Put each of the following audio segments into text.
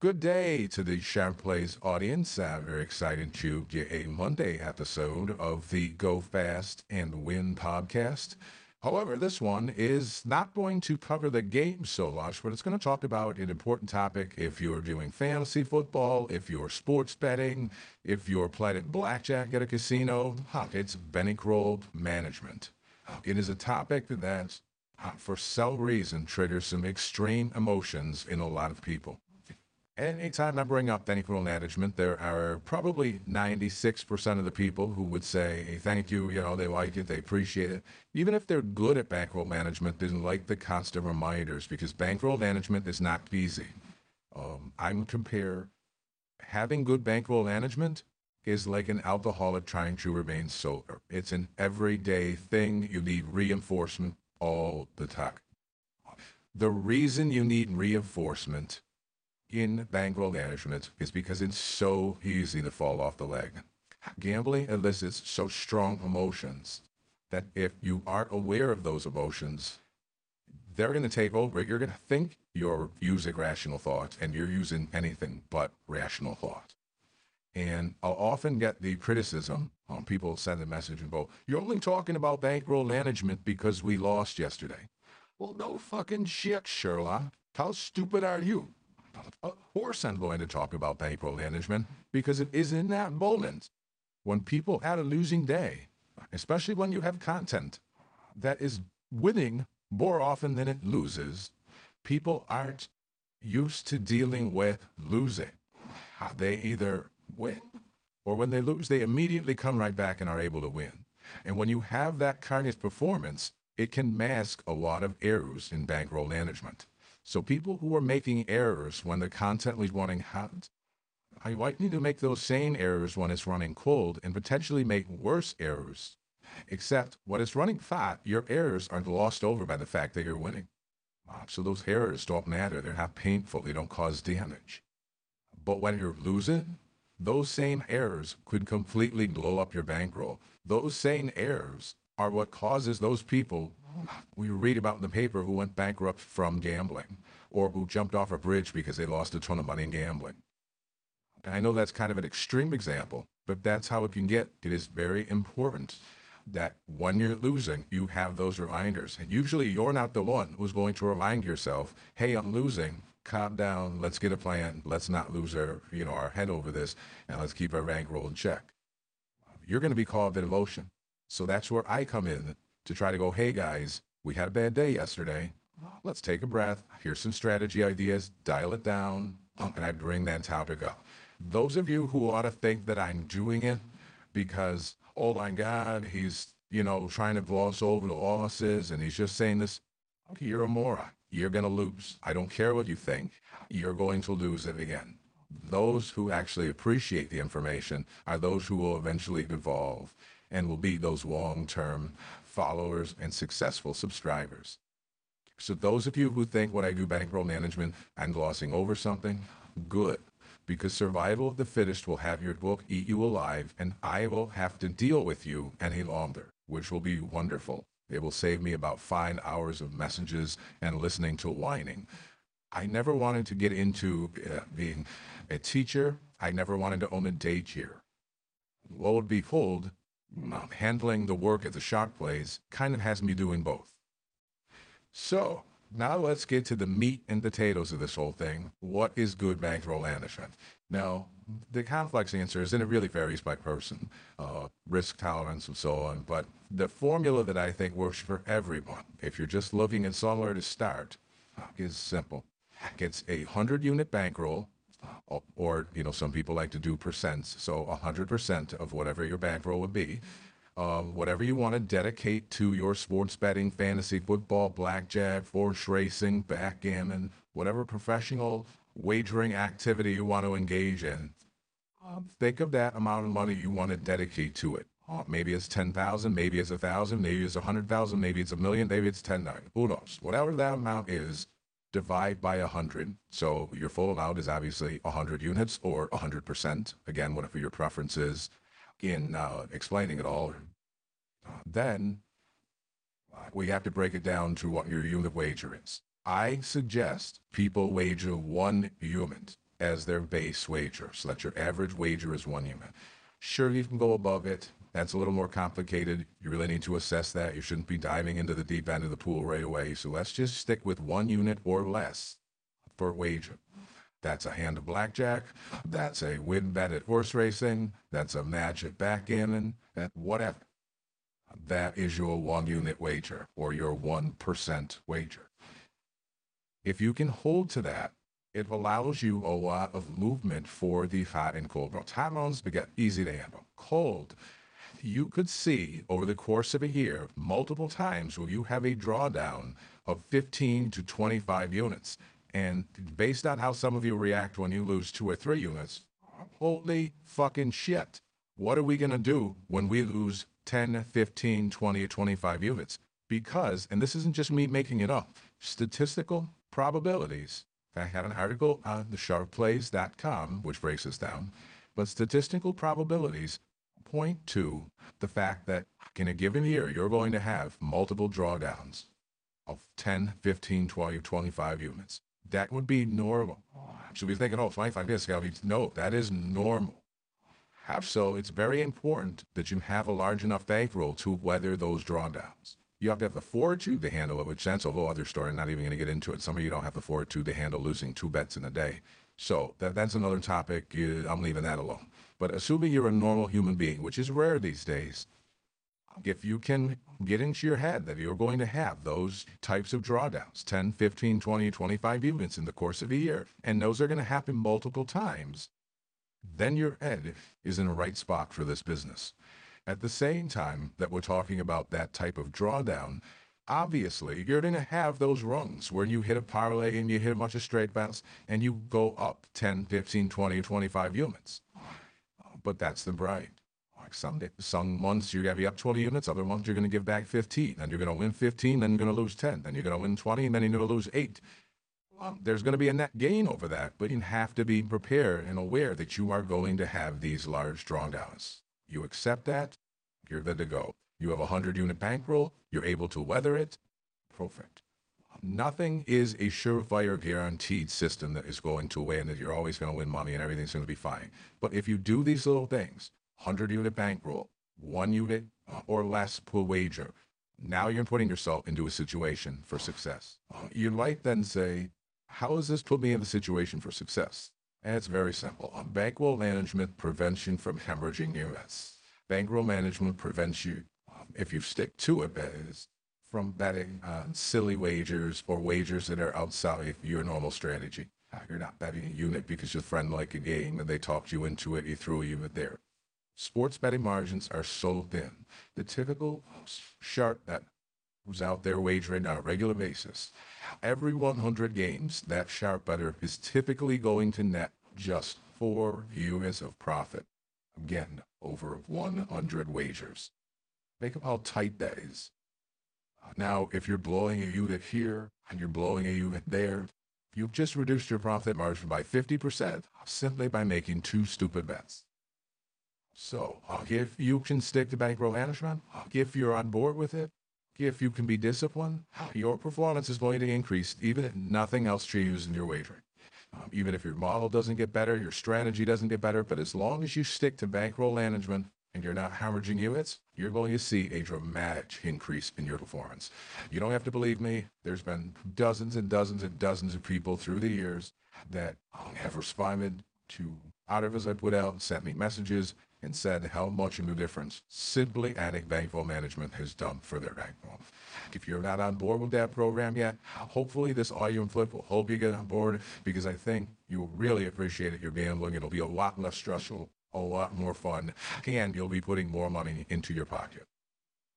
Good day to the Sharp Plays audience. I'm very excited to get a Monday episode of the Go Fast and Win podcast. However, this one is not going to cover the game so much, but it's going to talk about an important topic if you're doing fantasy football, if you're sports betting, if you're playing blackjack at a casino. It's bankroll management. It is a topic that, for some reason, triggers some extreme emotions in a lot of people. Anytime I bring up bankroll management, there are probably 96% of the people who would say, thank you, you know, they like it, they appreciate it. Even if they're good at bankroll management, they like the constant reminders because bankroll management is not easy. Um, I would compare having good bankroll management is like an alcoholic trying to remain sober. It's an everyday thing. You need reinforcement all the time. The reason you need reinforcement in bankroll management is because it's so easy to fall off the leg. Gambling elicits so strong emotions that if you aren't aware of those emotions, they're going to take over. You're going to think you're using rational thought and you're using anything but rational thought. And I'll often get the criticism on people send a message and go, You're only talking about bankroll management because we lost yesterday. Well, no fucking shit, Sherlock. How stupid are you? Of course I'm going to talk about bankroll management because it is in that moment when people had a losing day, especially when you have content that is winning more often than it loses, people aren't used to dealing with losing. They either win or when they lose, they immediately come right back and are able to win. And when you have that kind of performance, it can mask a lot of errors in bankroll management. So people who are making errors when the content is running hot, might need to make those same errors when it's running cold and potentially make worse errors. Except when it's running fat, your errors aren't glossed over by the fact that you're winning. So those errors don't matter. They're not painful. They don't cause damage. But when you're losing, those same errors could completely blow up your bankroll. Those same errors are what causes those people we read about in the paper who went bankrupt from gambling or who jumped off a bridge because they lost a ton of money in gambling. And I know that's kind of an extreme example, but that's how it can get. It is very important that when you're losing, you have those reminders. And usually you're not the one who's going to remind yourself, hey, I'm losing. Calm down. Let's get a plan. Let's not lose our, you know, our head over this and let's keep our bankroll in check. You're going to be called an emotion. So that's where I come in to try to go, hey guys, we had a bad day yesterday. Let's take a breath. Here's some strategy ideas. Dial it down. And I bring that topic up. Those of you who ought to think that I'm doing it because, oh my God, he's, you know, trying to gloss over the losses and he's just saying this, you're a moron. You're going to lose. I don't care what you think. You're going to lose it again. Those who actually appreciate the information are those who will eventually evolve and will be those long-term followers and successful subscribers. So those of you who think when I do bankroll management, I'm glossing over something, good. Because survival of the fittest will have your book eat you alive, and I will have to deal with you any longer, which will be wonderful. It will save me about five hours of messages and listening to whining. I never wanted to get into uh, being a teacher. I never wanted to own a daycare. Lo and behold, handling the work at the Sharp Plays kind of has me doing both. So now let's get to the meat and potatoes of this whole thing. What is good bankroll management? Now, the complex answer is, and it really varies by person, uh, risk tolerance and so on, but the formula that I think works for everyone, if you're just looking at somewhere to start, is simple. It's a 100 unit bankroll or, you know, some people like to do percents. So 100% of whatever your bankroll would be, um, whatever you want to dedicate to your sports betting, fantasy football, blackjack, horse racing, backgammon, whatever professional wagering activity you want to engage in. Um, think of that amount of money you want to dedicate to it. Oh, maybe it's 10,000, maybe it's a thousand, maybe it's a hundred thousand, maybe it's a million, maybe it's 10 nine. Who knows? Whatever that amount is, divide by 100. So your full amount is obviously 100 units or 100%. Again, whatever your preference is in uh, explaining it all. then we have to break it down to what your unit wager is. I suggest people wager one unit as their base wager. So that your average wager is one unit. Sure, you can go above it. That's a little more complicated. You really need to assess that. You shouldn't be diving into the deep end of the pool right away. So let's just stick with one unit or less for wager. That's a hand of blackjack. That's a win bet at horse racing. That's a match at backgammon. That whatever. That is your one unit wager or your 1% wager. If you can hold to that, it allows you a lot of movement for the hot and cold. Hot rounds get easy to handle. Cold, you could see over the course of a year multiple times where you have a drawdown of 15 to 25 units. And based on how some of you react when you lose two or three units, holy fucking shit. What are we going to do when we lose 10, 15, 20, 25 units? Because, and this isn't just me making it up, statistical probabilities. I have an article on the sharpplays.com, which breaks this down, but statistical probabilities point to the fact that in a given year, you're going to have multiple drawdowns of 10, 15, 20, 25 units. That would be normal. Should be thinking, oh, 25 years ago. No, that is normal. Have So it's very important that you have a large enough bankroll to weather those drawdowns. You have to have the fortitude to handle it, which that's a whole other story. I'm not even going to get into it. Some of you don't have the fortitude to handle losing two bets in a day. So that, that's another topic. I'm leaving that alone. But assuming you're a normal human being, which is rare these days, if you can get into your head that you're going to have those types of drawdowns 10, 15, 20, 25 units in the course of a year, and those are going to happen multiple times, then your head is in the right spot for this business. At the same time that we're talking about that type of drawdown, obviously you're going to have those runs where you hit a parlay and you hit a bunch of straight bets and you go up 10, 15, 20, 25 units. But that's the bright like some some months you're going to be up 20 units, other months you're going to give back 15, and you're going to win 15, then you're going to lose 10, then you're going to win 20, and then you're going to lose 8. Well, there's going to be a net gain over that, but you have to be prepared and aware that you are going to have these large drawdowns. You accept that, you're good to go. You have a 100 unit bankroll, you're able to weather it, perfect. Nothing is a surefire guaranteed system that is going to win, that you're always going to win money and everything's going to be fine. But if you do these little things, 100 unit bankroll, one unit or less per wager. Now you're putting yourself into a situation for success. You might then say, how does this put me in the situation for success? And it's very simple. Bankroll management prevention from hemorrhaging units. Bankroll management prevents you, um, if you stick to it, from betting on silly wagers or wagers that are outside your normal strategy. Uh, you're not betting a unit because your friend liked a game and they talked you into it, you threw a unit there. Sports betting margins are so thin. The typical sharp bet who's out there wagering on a regular basis, every 100 games, that sharp bettor is typically going to net just four units of profit. Again, over 100 wagers. Think of how tight that is. Now, if you're blowing a unit here and you're blowing a unit there, you've just reduced your profit margin by 50% simply by making two stupid bets. So uh, if you can stick to bankroll management, uh, if you're on board with it, if you can be disciplined, your performance is going to increase even if nothing else changes in your wagering. Um, even if your model doesn't get better, your strategy doesn't get better, but as long as you stick to bankroll management and you're not hemorrhaging units, you're going to see a dramatic increase in your performance. You don't have to believe me. There's been dozens and dozens and dozens of people through the years that have responded to articles I put out, sent me messages, and said how much of a difference simply adding bankroll management has done for their bankroll. If you're not on board with that program yet, hopefully this audio and flip will help you get on board because I think you'll really appreciate it. Your gambling. It'll be a lot less stressful, a lot more fun, and you'll be putting more money into your pocket.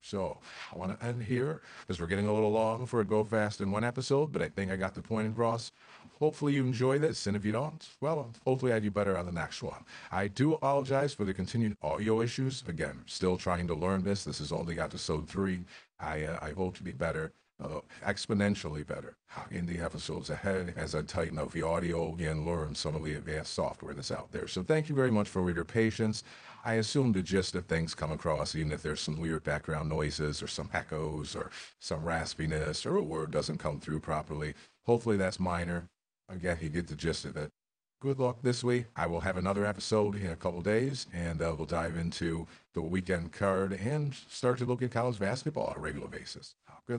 So I want to end here because we're getting a little long for a Go Fast and Win episode, but I think I got the point across. Hopefully you enjoy this, and if you don't, well, hopefully I do better on the next one. I do apologize for the continued audio issues. Again, still trying to learn this. This is only episode three. I uh, I hope to be better. Uh, exponentially better in the episodes ahead as I tighten up the audio and learn some of the advanced software that's out there. So thank you very much for your patience. I assume the gist of things come across, even if there's some weird background noises or some echoes or some raspiness or a word doesn't come through properly. Hopefully that's minor. Again, you get the gist of it. good luck this week. I will have another episode in a couple days, and uh, we'll dive into the weekend card and start to look at college basketball on a regular basis. Good